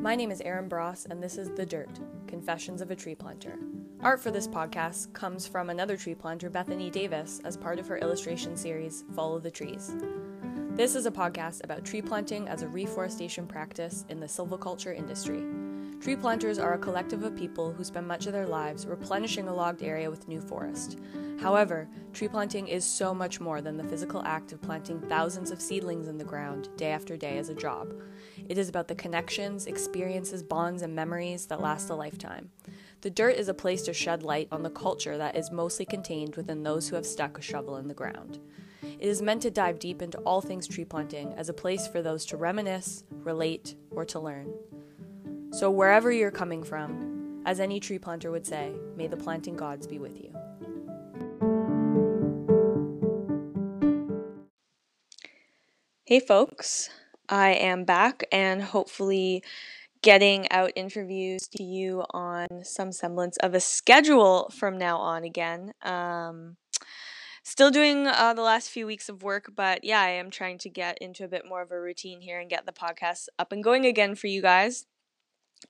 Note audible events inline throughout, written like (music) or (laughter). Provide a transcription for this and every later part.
My name is Erin Bross, and this is The Dirt Confessions of a Tree Planter. Art for this podcast comes from another tree planter, Bethany Davis, as part of her illustration series, Follow the Trees. This is a podcast about tree planting as a reforestation practice in the silviculture industry. Tree planters are a collective of people who spend much of their lives replenishing a logged area with new forest. However, tree planting is so much more than the physical act of planting thousands of seedlings in the ground day after day as a job. It is about the connections, experiences, bonds, and memories that last a lifetime. The dirt is a place to shed light on the culture that is mostly contained within those who have stuck a shovel in the ground. It is meant to dive deep into all things tree planting as a place for those to reminisce, relate, or to learn. So, wherever you're coming from, as any tree planter would say, may the planting gods be with you. Hey, folks, I am back and hopefully getting out interviews to you on some semblance of a schedule from now on again. Um, still doing uh, the last few weeks of work, but yeah, I am trying to get into a bit more of a routine here and get the podcast up and going again for you guys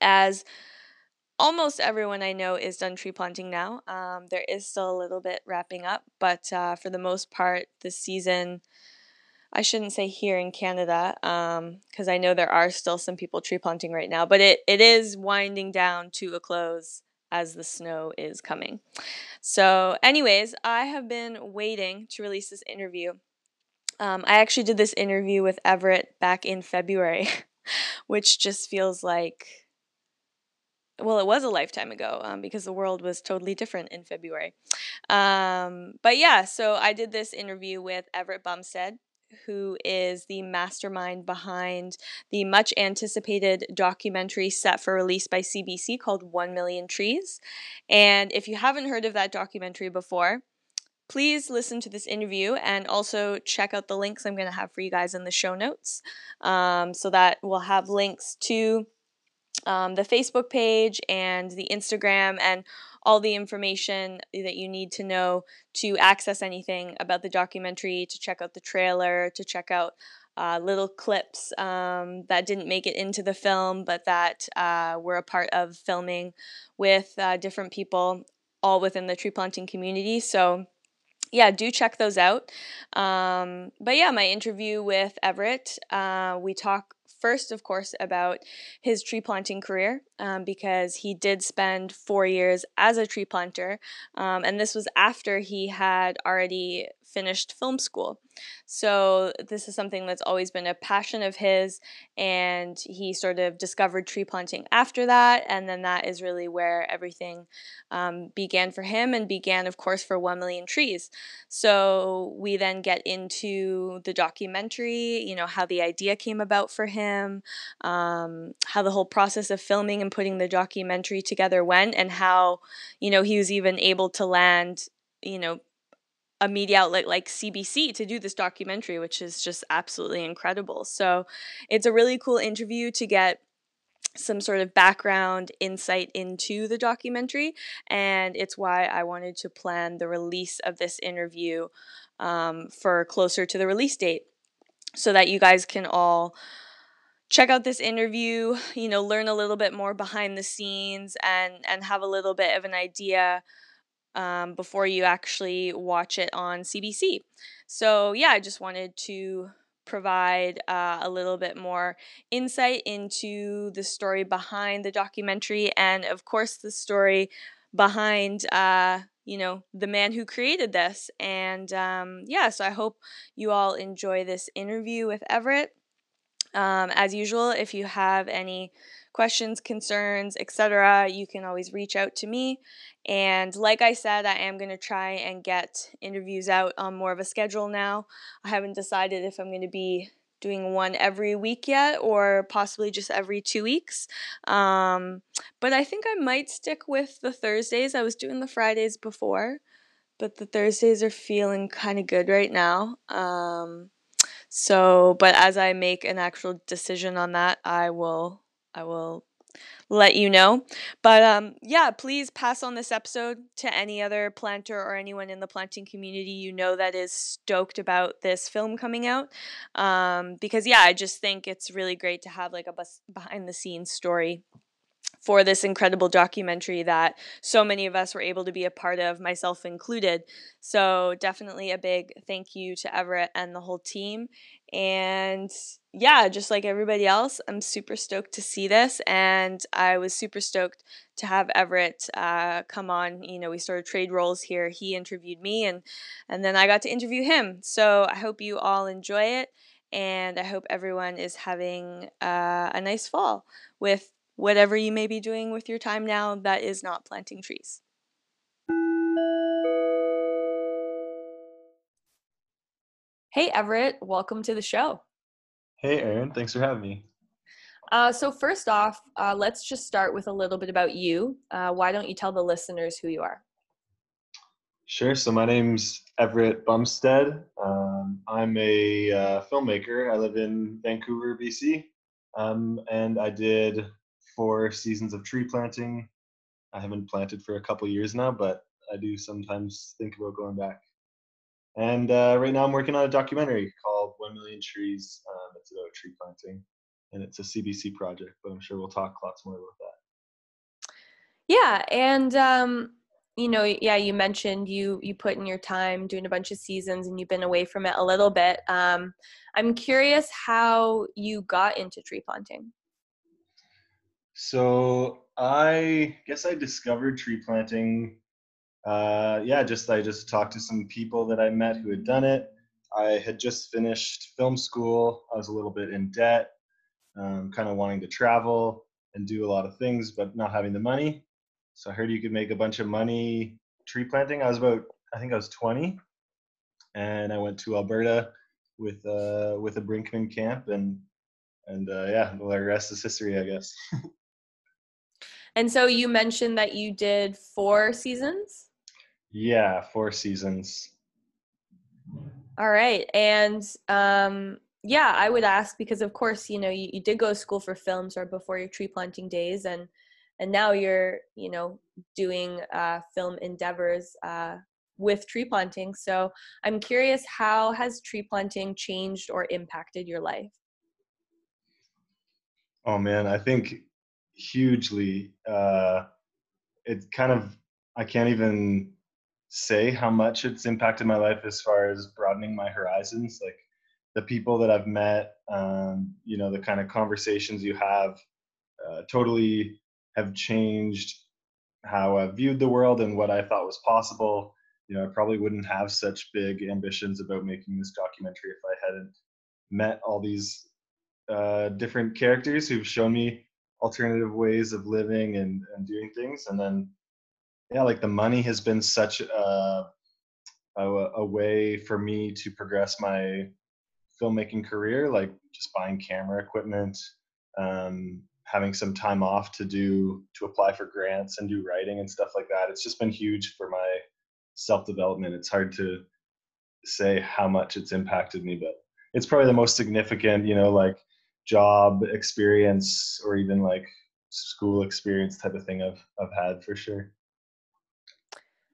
as almost everyone I know is done tree planting now. Um, there is still a little bit wrapping up, but uh, for the most part, this season, I shouldn't say here in Canada, because um, I know there are still some people tree planting right now, but it, it is winding down to a close as the snow is coming. So, anyways, I have been waiting to release this interview. Um, I actually did this interview with Everett back in February, (laughs) which just feels like well, it was a lifetime ago um, because the world was totally different in February. Um, but yeah, so I did this interview with Everett Bumstead, who is the mastermind behind the much anticipated documentary set for release by CBC called 1 Million Trees. And if you haven't heard of that documentary before, please listen to this interview and also check out the links I'm going to have for you guys in the show notes. Um, so that we'll have links to um, the Facebook page and the Instagram and all the information that you need to know to access anything about the documentary, to check out the trailer, to check out uh, little clips um, that didn't make it into the film, but that uh, were a part of filming with uh, different people, all within the tree planting community. So, yeah, do check those out. Um, but yeah, my interview with Everett, uh, we talk first, of course, about his tree planting career um, because he did spend four years as a tree planter, um, and this was after he had already finished film school. So this is something that's always been a passion of his, and he sort of discovered tree planting after that, and then that is really where everything um, began for him, and began, of course, for One Million Trees. So we then get into the documentary, you know, how the idea came about for him, um, how the whole process of filming and putting the documentary together went, and how, you know, he was even able to land, you know, a media outlet like CBC to do this documentary, which is just absolutely incredible. So it's a really cool interview to get some sort of background insight into the documentary, and it's why I wanted to plan the release of this interview um, for closer to the release date so that you guys can all check out this interview you know learn a little bit more behind the scenes and and have a little bit of an idea um, before you actually watch it on CBC. So, yeah, I just wanted to provide uh, a little bit more insight into the story behind the documentary and, of course, the story behind. Uh, you know, the man who created this. And um, yeah, so I hope you all enjoy this interview with Everett. Um, as usual, if you have any questions, concerns, etc., you can always reach out to me. And like I said, I am going to try and get interviews out on more of a schedule now. I haven't decided if I'm going to be doing one every week yet or possibly just every two weeks. Um, but I think I might stick with the Thursdays. I was doing the Fridays before, but the Thursdays are feeling kind of good right now. Um, so, but as I make an actual decision on that, I will I will let you know. But um, yeah, please pass on this episode to any other planter or anyone in the planting community you know that is stoked about this film coming out. Um, because yeah, I just think it's really great to have like a bus- behind the scenes story for this incredible documentary that so many of us were able to be a part of, myself included. So, definitely a big thank you to Everett and the whole team. And yeah, just like everybody else, I'm super stoked to see this. And I was super stoked to have Everett uh, come on. You know, we sort of trade roles here. He interviewed me, and, and then I got to interview him. So, I hope you all enjoy it. And I hope everyone is having uh, a nice fall with whatever you may be doing with your time now that is not planting trees. Hey, Everett, welcome to the show. Hey, Erin, thanks for having me. Uh, so, first off, uh, let's just start with a little bit about you. Uh, why don't you tell the listeners who you are? Sure. So, my name's Everett Bumstead. Um, I'm a uh, filmmaker. I live in Vancouver, BC. Um, and I did four seasons of tree planting. I haven't planted for a couple years now, but I do sometimes think about going back. And uh, right now, I'm working on a documentary called One Million Trees. Um, it's about tree planting, and it's a CBC project. But I'm sure we'll talk lots more about that. Yeah, and um, you know, yeah, you mentioned you you put in your time doing a bunch of seasons, and you've been away from it a little bit. Um, I'm curious how you got into tree planting. So I guess I discovered tree planting. Uh, yeah, just I just talked to some people that I met who had done it. I had just finished film school. I was a little bit in debt, um, kind of wanting to travel and do a lot of things, but not having the money. So I heard you could make a bunch of money tree planting. I was about, I think I was 20, and I went to Alberta with uh, with a Brinkman camp, and and uh, yeah, the rest is history, I guess. (laughs) And so you mentioned that you did four seasons? Yeah, four seasons. All right. And um, yeah, I would ask because of course, you know, you, you did go to school for films or before your tree planting days and and now you're, you know, doing uh, film endeavors uh, with tree planting. So I'm curious, how has tree planting changed or impacted your life? Oh man, I think hugely. Uh, it kind of I can't even say how much it's impacted my life as far as broadening my horizons. Like the people that I've met, um, you know, the kind of conversations you have, uh, totally have changed how I viewed the world and what I thought was possible. You know, I probably wouldn't have such big ambitions about making this documentary if I hadn't met all these uh, different characters who've shown me alternative ways of living and, and doing things and then yeah like the money has been such a, a, a way for me to progress my filmmaking career like just buying camera equipment um, having some time off to do to apply for grants and do writing and stuff like that. It's just been huge for my self development it's hard to say how much it's impacted me but it's probably the most significant you know like job experience or even like school experience type of thing I've I've had for sure.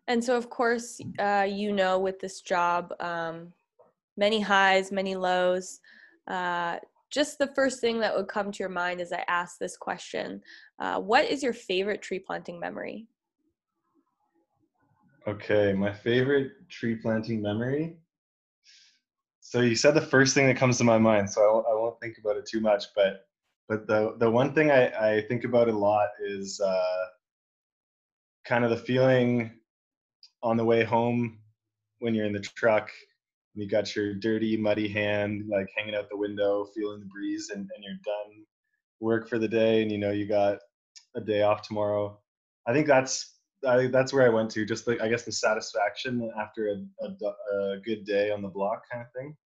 And so, of course, uh, you know, with this job, um, many highs, many lows. Uh, just the first thing that would come to your mind as I ask this question: uh, What is your favorite tree planting memory? Okay, my favorite tree planting memory so you said the first thing that comes to my mind, so I won't, I won't think about it too much. But but the the one thing I, I think about a lot is uh, kind of the feeling on the way home when you're in the truck and you got your dirty, muddy hand like hanging out the window, feeling the breeze, and, and you're done work for the day, and you know you got a day off tomorrow. I think that's I, that's where I went to. Just like I guess the satisfaction after a, a, a good day on the block, kind of thing.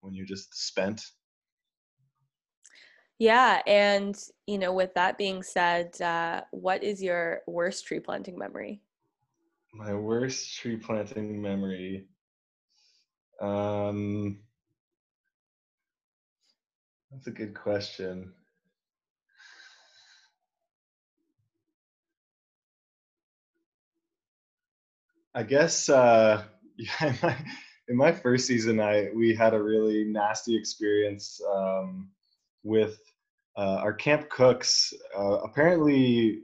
When you're just spent. Yeah, and you know, with that being said, uh, what is your worst tree planting memory? My worst tree planting memory. Um, that's a good question. I guess uh, (laughs) yeah, in my, in my first season, I we had a really nasty experience um, with uh, our camp cooks. Uh, apparently,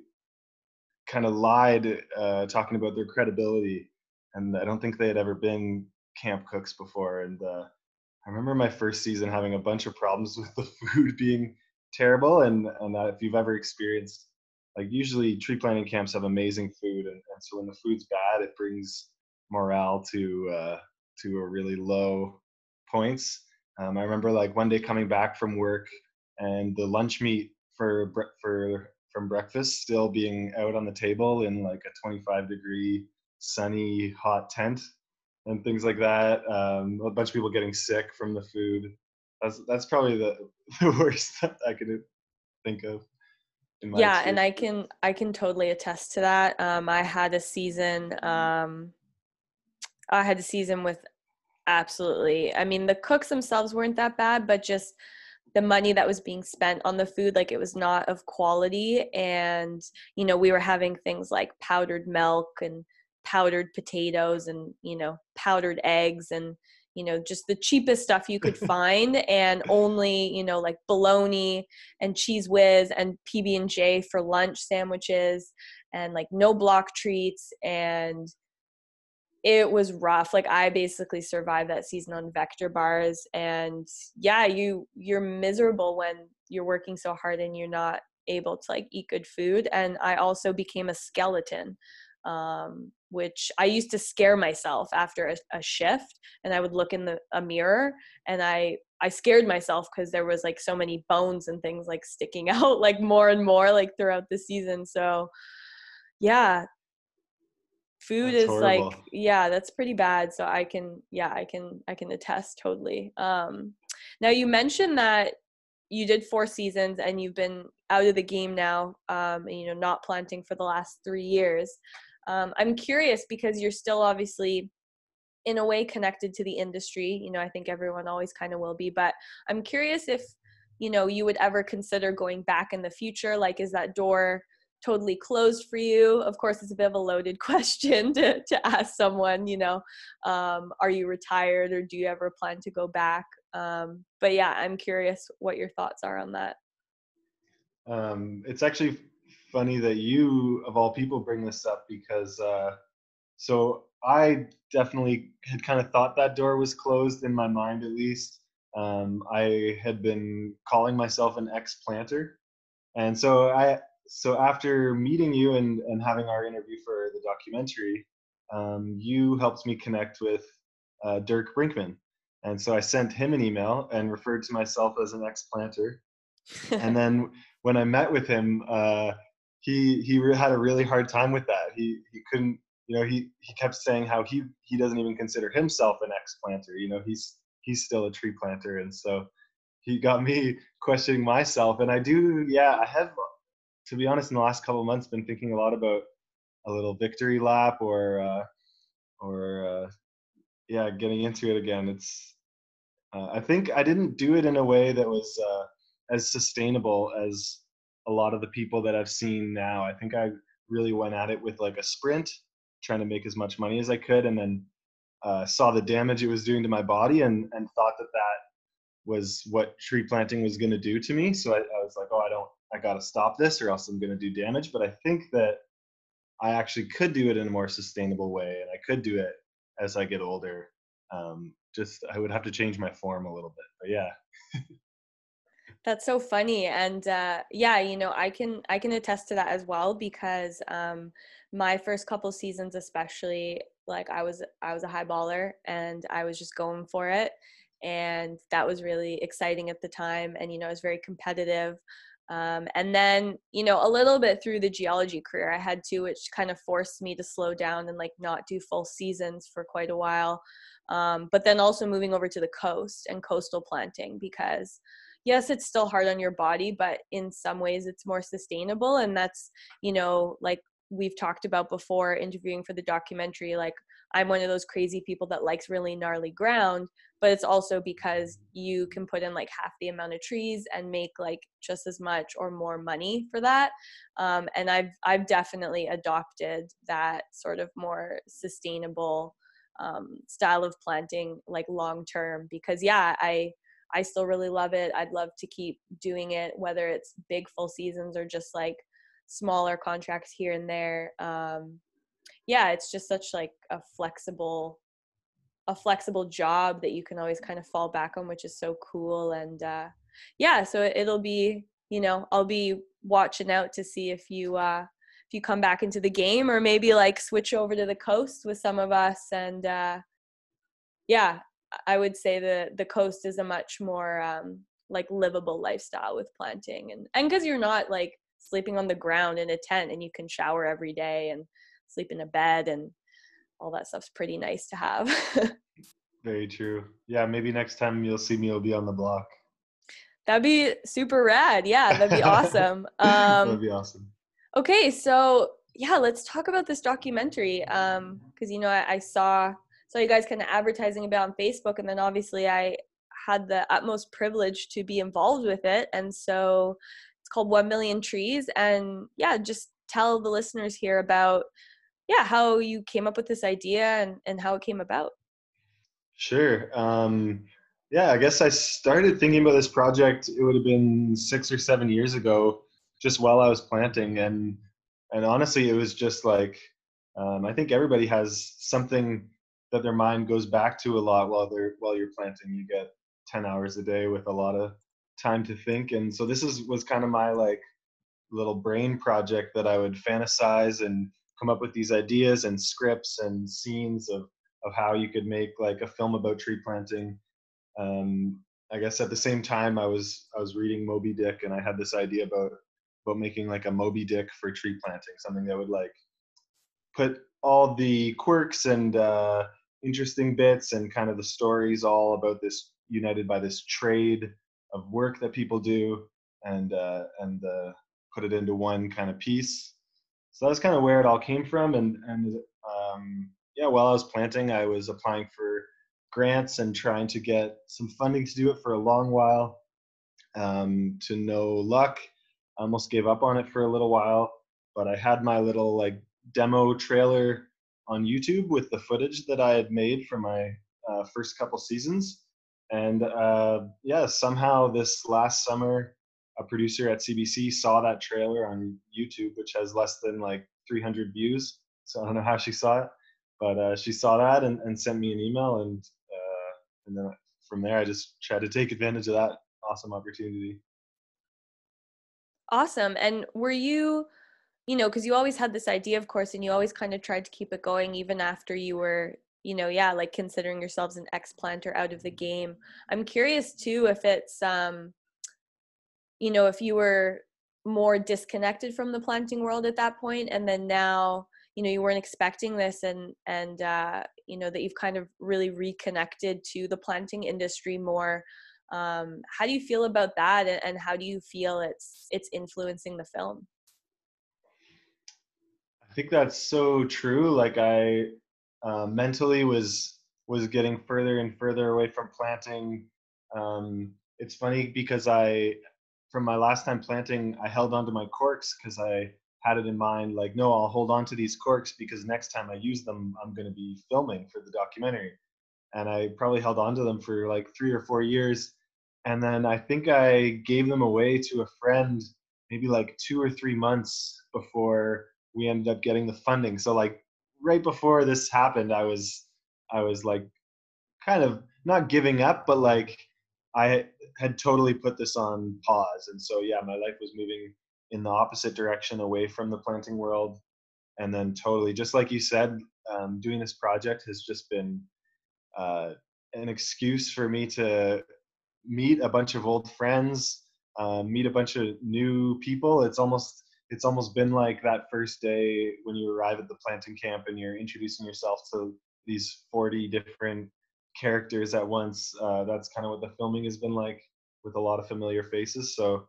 kind of lied uh, talking about their credibility, and I don't think they had ever been camp cooks before. And uh, I remember my first season having a bunch of problems (laughs) with the food being terrible, and and if you've ever experienced like usually tree planting camps have amazing food and, and so when the food's bad it brings morale to uh, to a really low points. Um, i remember like one day coming back from work and the lunch meat for for from breakfast still being out on the table in like a 25 degree sunny hot tent and things like that um, a bunch of people getting sick from the food. That's that's probably the, (laughs) the worst that i could think of yeah and i can i can totally attest to that. Um i had a season um i had a season with absolutely i mean the cooks themselves weren't that bad but just the money that was being spent on the food like it was not of quality and you know we were having things like powdered milk and powdered potatoes and you know powdered eggs and you know just the cheapest stuff you could (laughs) find and only you know like bologna and Cheez Whiz and pb and j for lunch sandwiches and like no block treats. And it was rough. Like i basically survived that season on vector bars. And yeah you you're miserable when you're working so hard and you're not able to like eat good food. And i also became a skeleton um, which I used to scare myself after a, a shift, and I would look in the a mirror, and I I scared myself because there was like so many bones and things like sticking (laughs) out like more and more like throughout the season. So yeah, food that's is horrible. like yeah, that's pretty bad. So I can yeah I can I can attest totally. Um, now you mentioned that you did four seasons and you've been out of the game now um, and, you know not planting for the last three years um, i'm curious because you're still obviously in a way connected to the industry you know i think everyone always kind of will be but i'm curious if you know you would ever consider going back in the future like is that door totally closed for you? Of course it's a bit of a loaded (laughs) question to, to ask someone you know um, are you retired or do you ever plan to go back? Um, but yeah i'm curious what your thoughts are on that. Um, it's actually funny that you, of all people, bring this up because uh, so I definitely had kind of thought that door was closed in my mind, at least. Um, I had been calling myself an ex planter, and so I so after meeting you and, and having our interview for the documentary, um, you helped me connect with uh, Dirk Brinkman, and so I sent him an email and referred to myself as an ex planter. and (laughs) then when I met with him, uh, he he had a really hard time with that. He he couldn't you know he he kept saying how he he doesn't even consider himself an ex planter. You know he's he's still a tree planter, and so he got me (laughs) questioning myself. And I do yeah I have to be honest in the last couple of months been thinking a lot about a little victory lap or uh, or uh, yeah getting into it again. It's uh, I think I didn't do it in a way that was uh, as sustainable as a lot of the people that I've seen now. I think I really went at it with like a sprint, trying to make as much money as I could, and then uh, saw the damage it was doing to my body, and and thought that that was what tree planting was going to do to me. So I, I was like, oh, I don't, I got to stop this, or else I'm going to do damage. But I think that I actually could do it in a more sustainable way, and I could do it as I get older. Um, just I would have to change my form a little bit, but yeah. (laughs) That's so funny, and uh, yeah, you know, I can I can attest to that as well because um, my first couple seasons, especially, like I was I was a high baller and I was just going for it, and that was really exciting at the time, and you know, I was very competitive. Um, and then, you know, a little bit through the geology career, I had to, which kind of forced me to slow down and like not do full seasons for quite a while. Um, but then also moving over to the coast and coastal planting because yes it's still hard on your body but in some ways it's more sustainable and that's you know like we've talked about before interviewing for the documentary like I'm one of those crazy people that likes really gnarly ground, but it's also because you can put in like half the amount of trees and make like just as much or more money for that. Um, and I've I've definitely adopted that sort of more sustainable um, style of planting like long term because yeah I I still really love it. I'd love to keep doing it, whether it's big full seasons or just like smaller contracts here and there. Um, yeah, it's just such like a flexible, a flexible job that you can always kind of fall back on, which is so cool. And uh, yeah, so it'll be, you know, I'll be watching out to see if you uh, if you come back into the game or maybe like switch over to the coast with some of us and uh, yeah I would say the the coast is a much more um, like livable lifestyle with planting and and because you're not like sleeping on the ground in a tent and you can shower every day and sleep in a bed and all that stuff's pretty nice to have. (laughs) Very true. Yeah, maybe next time you'll see me, you'll be on the block. That'd be super rad. Yeah, that'd be (laughs) awesome. Um, that'd be awesome. Okay, so yeah, let's talk about this documentary. Um, because you know I, I saw saw you guys kind of advertising about on Facebook, and then obviously I had the utmost privilege to be involved with it, and so it's called One Million Trees, and yeah, just tell the listeners here about yeah how you came up with this idea and and how it came about. Sure. Um, yeah, I guess I started thinking about this project. It would have been six or seven years ago, just while I was planting, and and honestly, it was just like um, I think everybody has something that their mind goes back to a lot while they're while you're planting. You get 10 hours a day with a lot of time to think. And so this is was kind of my like little brain project that I would fantasize and come up with these ideas and scripts and scenes of of how you could make like a film about tree planting. Um, I guess at the same time I was I was reading Moby Dick and I had this idea about about making like a Moby Dick for tree planting, something that would like put all the quirks and uh, interesting bits and kind of the stories all about this united by this trade of work that people do and uh, and uh, put it into one kind of piece. So that's kind of where it all came from. And and um, yeah, while I was planting, I was applying for grants and trying to get some funding to do it for a long while. Um, to no luck, I almost gave up on it for a little while. But I had my little like demo trailer on YouTube with the footage that I had made for my uh, first couple seasons. And uh, yeah, somehow this last summer, a producer at CBC saw that trailer on YouTube, which has less than like 300 views. So I don't know how she saw it, but uh, she saw that and, and, sent me an email, and uh, and then from there I just tried to take advantage of that awesome opportunity. Awesome. And were you you know, because you always had this idea, of course, and you always kind of tried to keep it going even after you were, you know, yeah, like considering yourselves an ex planter out of the game. I'm curious too if it's, um, you know, if you were more disconnected from the planting world at that point, and then now, you know, you weren't expecting this, and and uh, you know that you've kind of really reconnected to the planting industry more. Um, how do you feel about that, and, and how do you feel it's it's influencing the film? I think that's so true. Like I uh, mentally was was getting further and further away from planting. Um, it's funny because I, from my last time planting, I held onto my corks because I had it in mind like, no, I'll hold on to these corks because next time I use them, I'm going to be filming for the documentary. And I probably held on to them for like three or four years. And then I think I gave them away to a friend maybe like two or three months before we ended up getting the funding. So like right before this happened, I was I was like kind of not giving up, but like I had totally put this on pause. And so yeah, my life was moving in the opposite direction away from the planting world. And then totally, just like you said, um, doing this project has just been uh, an excuse for me to meet a bunch of old friends, uh, meet a bunch of new people. It's almost it's almost been like that first day when you arrive at the planting camp and you're introducing yourself to these 40 different characters at once. Uh, that's kind of what the filming has been like with a lot of familiar faces. So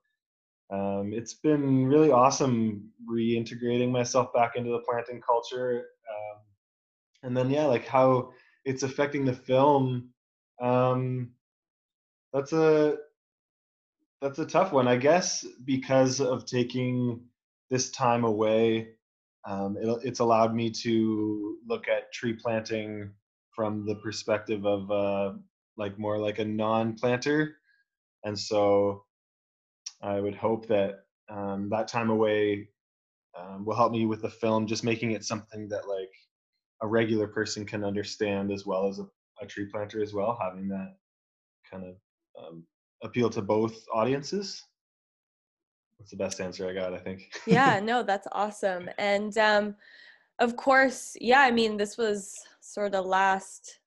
um, it's been really awesome reintegrating myself back into the planting culture. Um, and then yeah like how it's affecting the film um that's a that's a tough one i guess because of taking this time away um, it, it's allowed me to look at tree planting from the perspective of uh, like more like a non-planter and so i would hope that um, that time away um, will help me with the film just making it something that like a regular person can understand as well as a, a tree planter as well having that kind of um, appeal to both audiences that's the best answer i got i think (laughs) yeah no that's awesome and um of course yeah i mean this was sort of last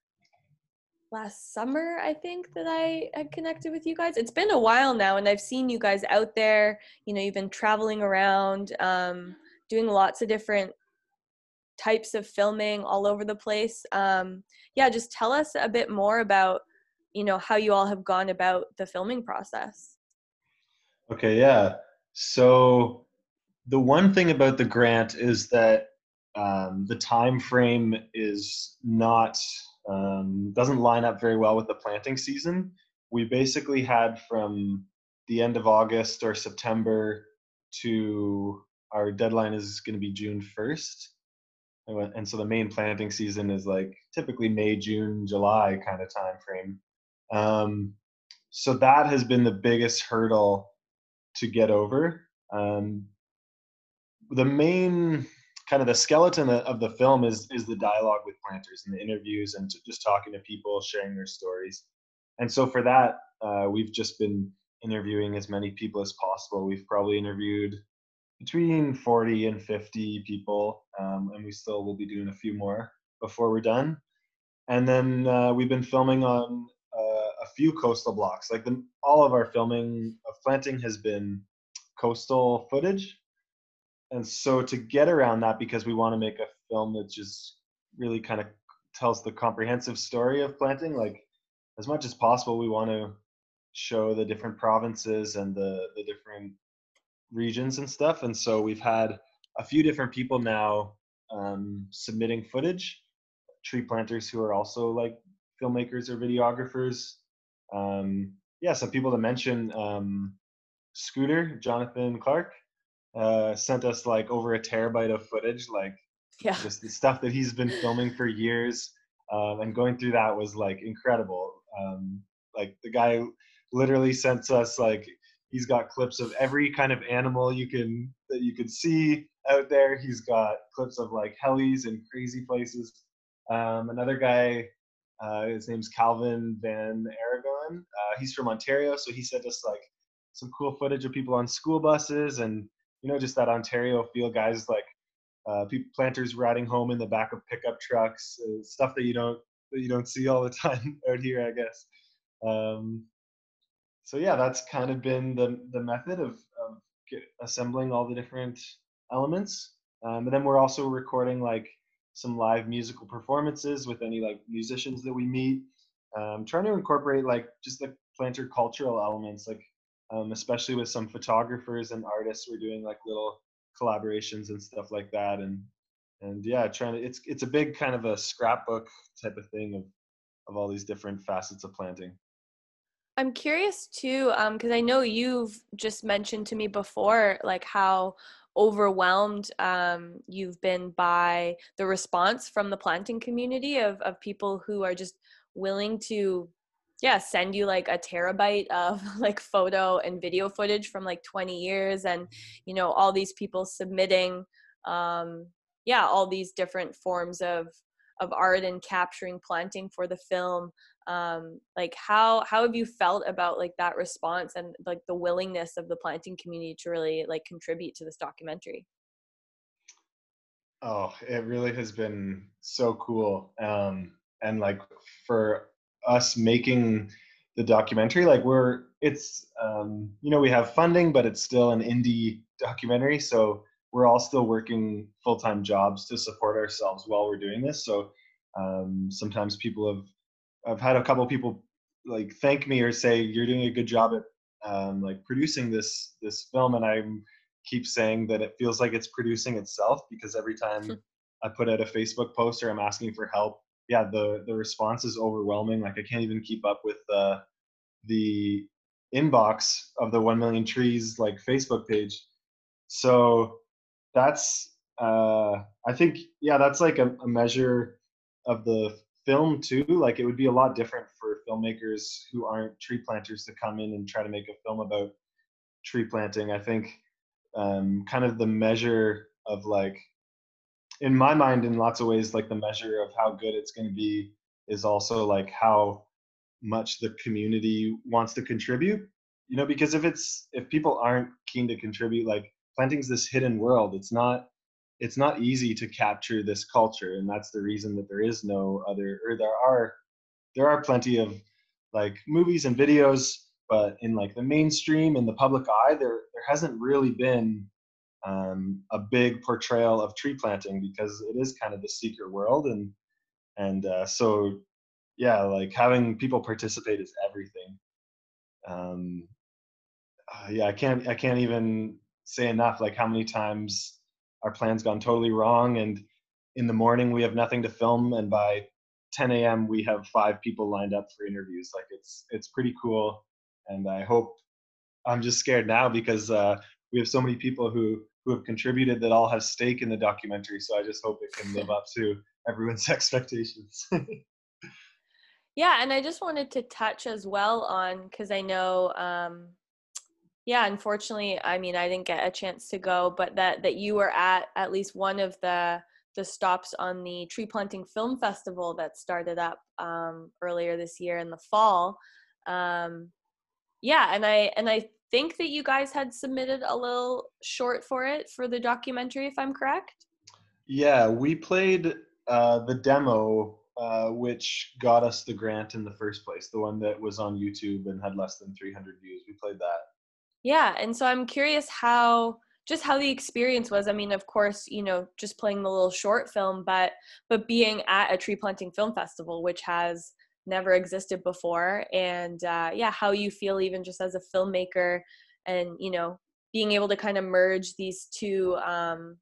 last summer i think that i had connected with you guys it's been a while now and i've seen you guys out there you know you've been traveling around um doing lots of different types of filming all over the place. Um, yeah, just tell us a bit more about you know how you all have gone about the filming process. Okay, yeah. So the one thing about the grant is that um, the time frame is not um, doesn't line up very well with the planting season. We basically had from the end of August or September to our deadline is going to be June 1st and so the main planting season is like typically May, June, July kind of time frame. Um, so that has been the biggest hurdle to get over. Um, the main kind of the skeleton of the film is is the dialogue with planters and the interviews and just talking to people, sharing their stories. And so for that, uh, we've just been interviewing as many people as possible. We've probably interviewed between 40 and 50 people, um, and we still will be doing a few more before we're done. And then uh, we've been filming on few coastal blocks. Like the, all of our filming of planting has been coastal footage. And so to get around that, because we want to make a film that just really kind of tells the comprehensive story of planting, like as much as possible, we want to show the different provinces and the the different regions and stuff. And so we've had a few different people now um, submitting footage, tree planters who are also like filmmakers or videographers. Um, yeah, some people to mention um, Scooter, Jonathan Clark, uh, sent us like over a terabyte of footage, like yeah. just the stuff that he's been filming for years. Um, and going through that was like incredible. Um, like the guy literally sent us like He's got clips of every kind of animal you can that you can see out there. He's got clips of like helis and crazy places. Um, another guy, uh, his name's Calvin Van Aragon. Uh, he's from Ontario, so he sent us like some cool footage of people on school buses and you know just that Ontario feel. Guys like uh, people, planters riding home in the back of pickup trucks, uh, stuff that you don't that you don't see all the (laughs) time out here, I guess. Um, so yeah, that's kind of been the the method of, of get, assembling all the different elements. Um, and then we're also recording like some live musical performances with any like musicians that we meet. Um, trying to incorporate like just the planter cultural elements, like um, especially with some photographers and artists. We're doing like little collaborations and stuff like that, and and yeah, trying to it's it's a big kind of a scrapbook type of thing of of all these different facets of planting. I'm curious too, because um, I know you've just mentioned to me before, like how overwhelmed um, you've been by the response from the planting community of of people who are just willing to, yeah, send you like a terabyte of (laughs) like photo and video footage from like 20 years, and you know all these people submitting, um, yeah, all these different forms of of art and capturing planting for the film. Um, like how how have you felt about like that response and like the willingness of the planting community to really like contribute to this documentary? Oh it really has been so cool. Um, and like for us making the documentary like we're it's um, you know we have funding but it's still an indie documentary so we're all still working full-time jobs to support ourselves while we're doing this. So um, sometimes people have I've had a couple people like thank me or say you're doing a good job at um, like producing this this film, and I keep saying that it feels like it's producing itself because every time (laughs) I put out a Facebook post or I'm asking for help, yeah, the the response is overwhelming. Like I can't even keep up with uh, the inbox of the 1 million trees like Facebook page. So that's uh, I think yeah, that's like a, a measure of the film too. Like it would be a lot different for filmmakers who aren't tree planters to come in and try to make a film about tree planting. I think um, kind of the measure of like in my mind in lots of ways like the measure of how good it's going to be is also like how much the community wants to contribute you know because if it's if people aren't keen to contribute like planting's this hidden world. It's not it's not easy to capture this culture and that's the reason that there is no other or there are there are plenty of like movies and videos but in like the mainstream and the public eye there there hasn't really been um, a big portrayal of tree planting because it is kind of the secret world and and uh, so yeah like having people participate is everything. Um, uh, yeah i can't i can't even say enough like how many times our plan's gone totally wrong and in the morning we have nothing to film and by 10 a.m we have five people lined up for interviews like it's it's pretty cool and i hope i'm just scared now because uh, we have so many people who who have contributed that all have stake in the documentary. So I just hope it can live (laughs) up to everyone's (laughs) expectations. yeah, and I just wanted to touch as well on because I know, um, yeah, unfortunately, I mean, I didn't get a chance to go, but that that you were at at least one of the the stops on the tree planting film festival that started up um, earlier this year in the fall. Um, yeah, and I and I think that you guys had submitted a little short for it for the documentary, if I'm correct. Yeah, we played uh, the demo, uh, which got us the grant in the first place, the one that was on YouTube and had less than 300 views. We played that. Yeah, and so I'm curious how just how the experience was. I mean, of course, you know, just playing the little short film, but but being at a tree planting film festival, which has never existed before. And uh, yeah how you feel even just as a filmmaker and you know being able to kind of merge these two um,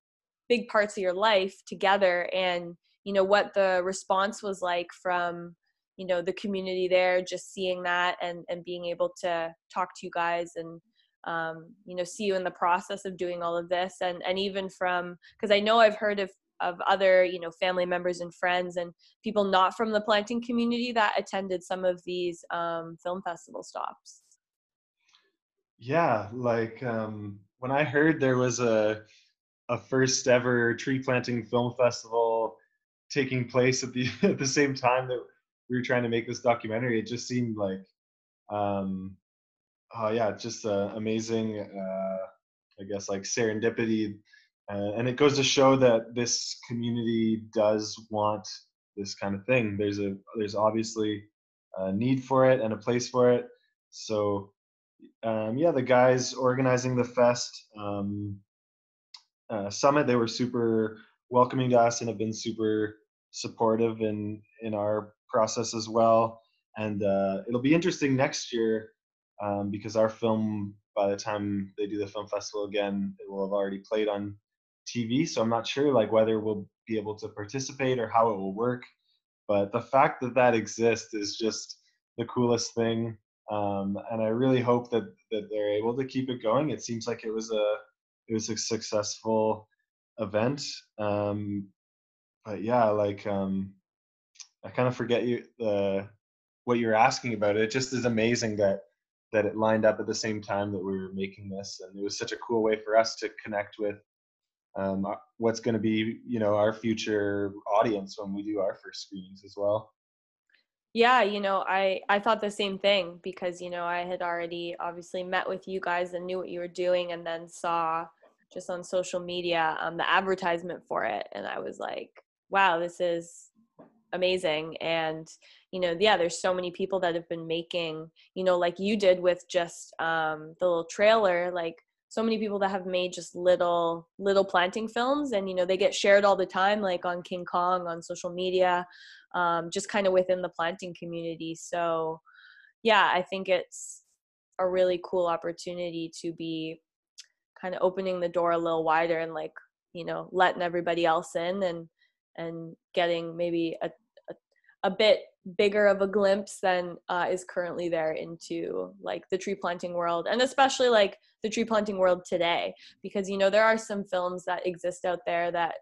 big parts of your life together and you know what the response was like from you know the community there just seeing that and and being able to talk to you guys and um, you know see you in the process of doing all of this. And and even from because i know i've heard of of other you know family members and friends and people not from the planting community that attended some of these um, film festival stops. Yeah like um, when i heard there was a a first ever tree planting film festival taking place at the (laughs) at the same time that we were trying to make this documentary it just seemed like um oh yeah just uh, amazing uh i guess like serendipity uh, and it goes to show that this community does want this kind of thing. There's a there's obviously a need for it and a place for it. So um, yeah, the guys organizing the fest um, uh, summit, they were super welcoming to us and have been super supportive in in our process as well. And uh, it'll be interesting next year um, because our film, by the time they do the film festival again, it will have already played on TV, so I'm not sure like whether we'll be able to participate or how it will work. But the fact that that exists is just the coolest thing, um, and I really hope that that they're able to keep it going. It seems like it was a it was a successful event. Um, but yeah, like um, I kind of forget you the what you're asking about. It just is amazing that that it lined up at the same time that we were making this, and it was such a cool way for us to connect with um, uh, what's going to be you know our future audience when we do our first screenings as well. Yeah you know i i thought the same thing because you know i had already obviously met with you guys and knew what you were doing and then saw just on social media um, the advertisement for it. And i was like wow this is amazing. And you know yeah there's so many people that have been making you know like you did with just um, the little trailer like so many people that have made just little little planting films and you know they get shared all the time like on king kong on social media um, just kind of within the planting community. So yeah i think it's a really cool opportunity to be kind of opening the door a little wider and like you know letting everybody else in and and getting maybe a, a, a bit bigger of a glimpse than uh, is currently there into like the tree planting world and especially like the tree planting world today because you know there are some films that exist out there that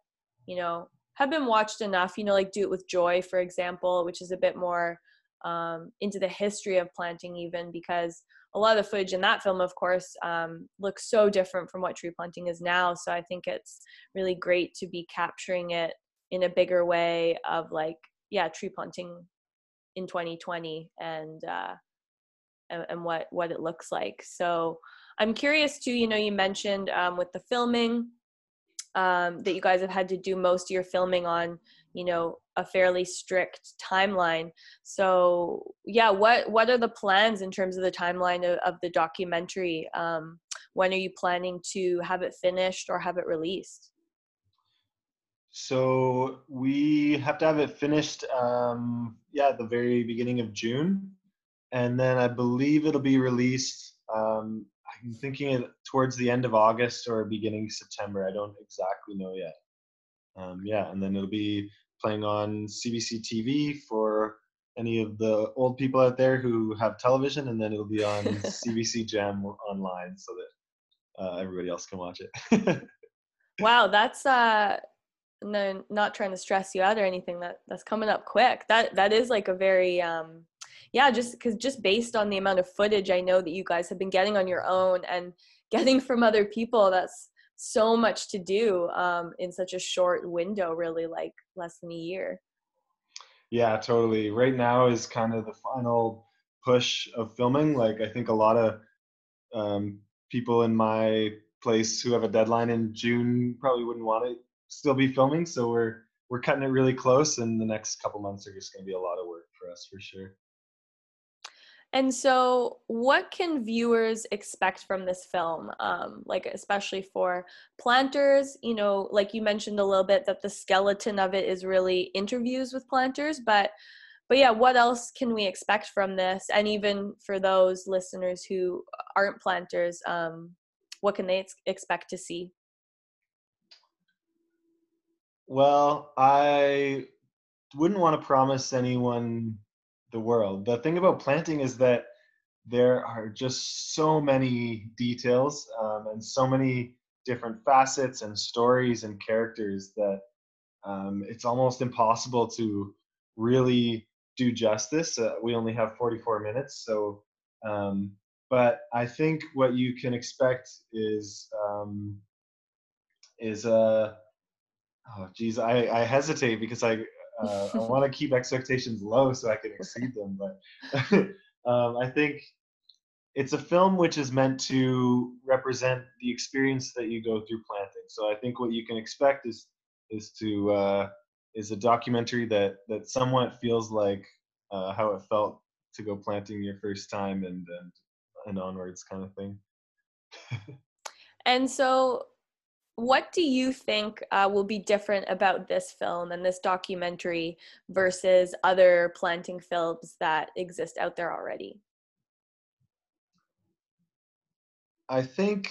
you know have been watched enough you know like do it with joy for example which is a bit more um, into the history of planting even because a lot of the footage in that film of course um, looks so different from what tree planting is now so i think it's really great to be capturing it in a bigger way of like yeah tree planting in 2020 and uh, and, and what what it looks like. So i'm curious too you know you mentioned um, with the filming um, that you guys have had to do most of your filming on you know a fairly strict timeline. So yeah what what are the plans in terms of the timeline of, of the documentary? Um, when are you planning to have it finished or have it released so we have to have it finished um, yeah at the very beginning of june. And then i believe it'll be released um, i'm thinking it towards the end of august or beginning september. I don't exactly know yet. Um, yeah and then it'll be playing on CBC TV for any of the old people out there who have television, and then it'll be on (laughs) CBC Gem online so that uh, everybody else can watch it. (laughs) wow, that's uh, no, not trying to stress you out or anything. That that's coming up quick. That that is like a very um, yeah, just because just based on the amount of footage I know that you guys have been getting on your own and (laughs) getting from other people, that's so much to do um, in such a short window, really, like less than a year. Yeah, totally. Right now is kind of the final push of filming. Like, I think a lot of um, people in my place who have a deadline in June probably wouldn't want to still be filming. So we're we're cutting it really close, and the next couple months are just going to be a lot of work for us for sure. And so, what can viewers expect from this film? Um, like, especially for planters, you know, like you mentioned a little bit that the skeleton of it is really interviews with planters, but but yeah, what else can we expect from this? And even for those listeners who aren't planters, um, what can they ex- expect to see? Well, I wouldn't want to promise anyone the world. The thing about planting is that there are just so many details um, and so many different facets and stories and characters that um, it's almost impossible to really do justice. Uh, we only have 44 minutes, so um, but I think what you can expect is um, is a uh, oh geez, I, I hesitate because I uh, I want to keep expectations low so I can exceed them. But (laughs) um, I think it's a film which is meant to represent the experience that you go through planting. So I think what you can expect is is to uh, is a documentary that that somewhat feels like uh, how it felt to go planting your first time and and, and onwards kind of thing. (laughs) and so what do you think uh, will be different about this film and this documentary versus other planting films that exist out there already? I think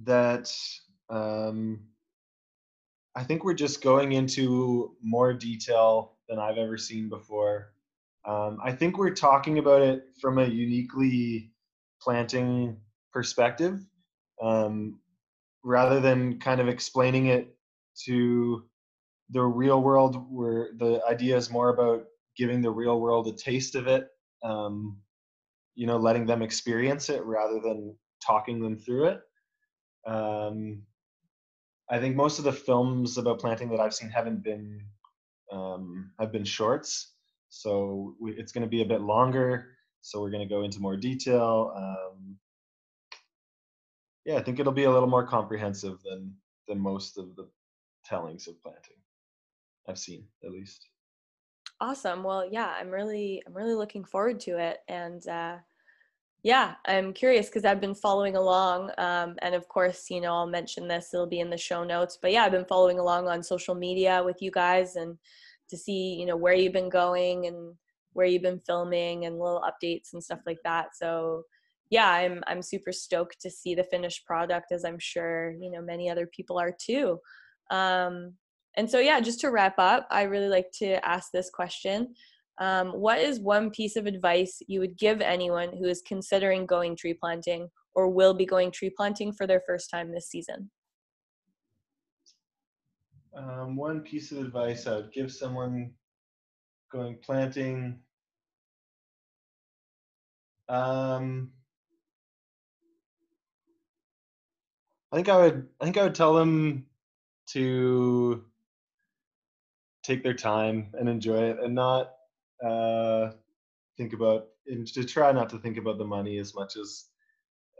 that um, I think we're just going into more detail than I've ever seen before. Um, I think we're talking about it from a uniquely planting perspective. Um, rather than kind of explaining it to the real world where the idea is more about giving the real world a taste of it um, you know letting them experience it rather than talking them through it. Um, i think most of the films about planting that i've seen haven't been um, have been shorts so we, it's going to be a bit longer so we're going to go into more detail um, yeah, I think it'll be a little more comprehensive than than most of the tellings of planting I've seen, at least. Awesome. Well, yeah, I'm really I'm really looking forward to it, and uh, yeah, I'm curious because I've been following along, um, and of course, you know, I'll mention this; it'll be in the show notes. But yeah, I've been following along on social media with you guys, and to see you know where you've been going and where you've been filming and little updates and stuff like that. So yeah, I'm I'm super stoked to see the finished product, as I'm sure you know many other people are too. Um, and so, yeah, just to wrap up, I really like to ask this question. Um, what is one piece of advice you would give anyone who is considering going tree planting or will be going tree planting for their first time this season? Um, one piece of advice I would give someone going planting. Um, I think I would. I think I would tell them to take their time and enjoy it, and not uh, think about and to try not to think about the money as much as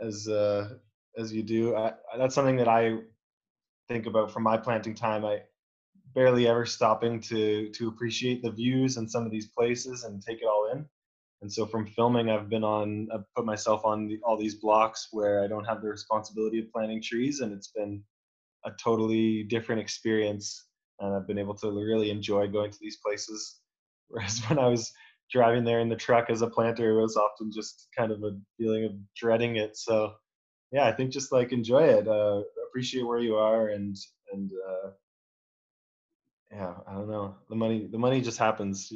as uh, as you do. I, that's something that I think about from my planting time. I barely ever stopping to to appreciate the views and some of these places and take it all in. And so from filming, I've been on, I've put myself on the, all these blocks where I don't have the responsibility of planting trees, and it's been a totally different experience. And I've been able to really enjoy going to these places. (laughs) Whereas when I was driving there in the truck as a planter, it was often just kind of a feeling of dreading it. So yeah, I think just like enjoy it, uh, appreciate where you are, and and uh, yeah, I don't know. The money, the money just happens.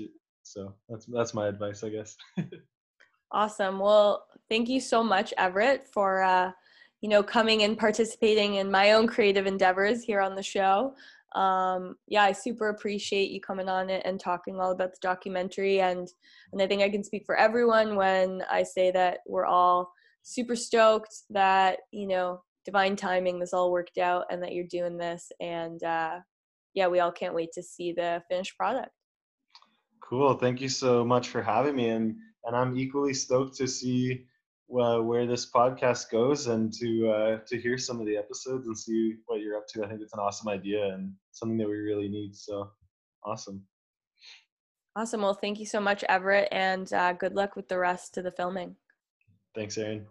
So that's that's my advice, I guess. (laughs) awesome. Well, thank you so much, Everett, for uh, you know coming and participating in my own creative endeavors here on the show. Um, yeah, I super appreciate you coming on it and talking all about the documentary, and and I think I can speak for everyone when I say that we're all super stoked that you know divine timing this all worked out and that you're doing this and uh, yeah, we all can't wait to see the finished product. Cool. Thank you so much for having me, and and I'm equally stoked to see uh, where this podcast goes and to uh, to hear some of the episodes and see what you're up to. I think it's an awesome idea and something that we really need. So awesome. Awesome. Well, thank you so much, Everett, and uh, good luck with the rest of the filming. Thanks, Erin.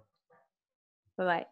Bye bye.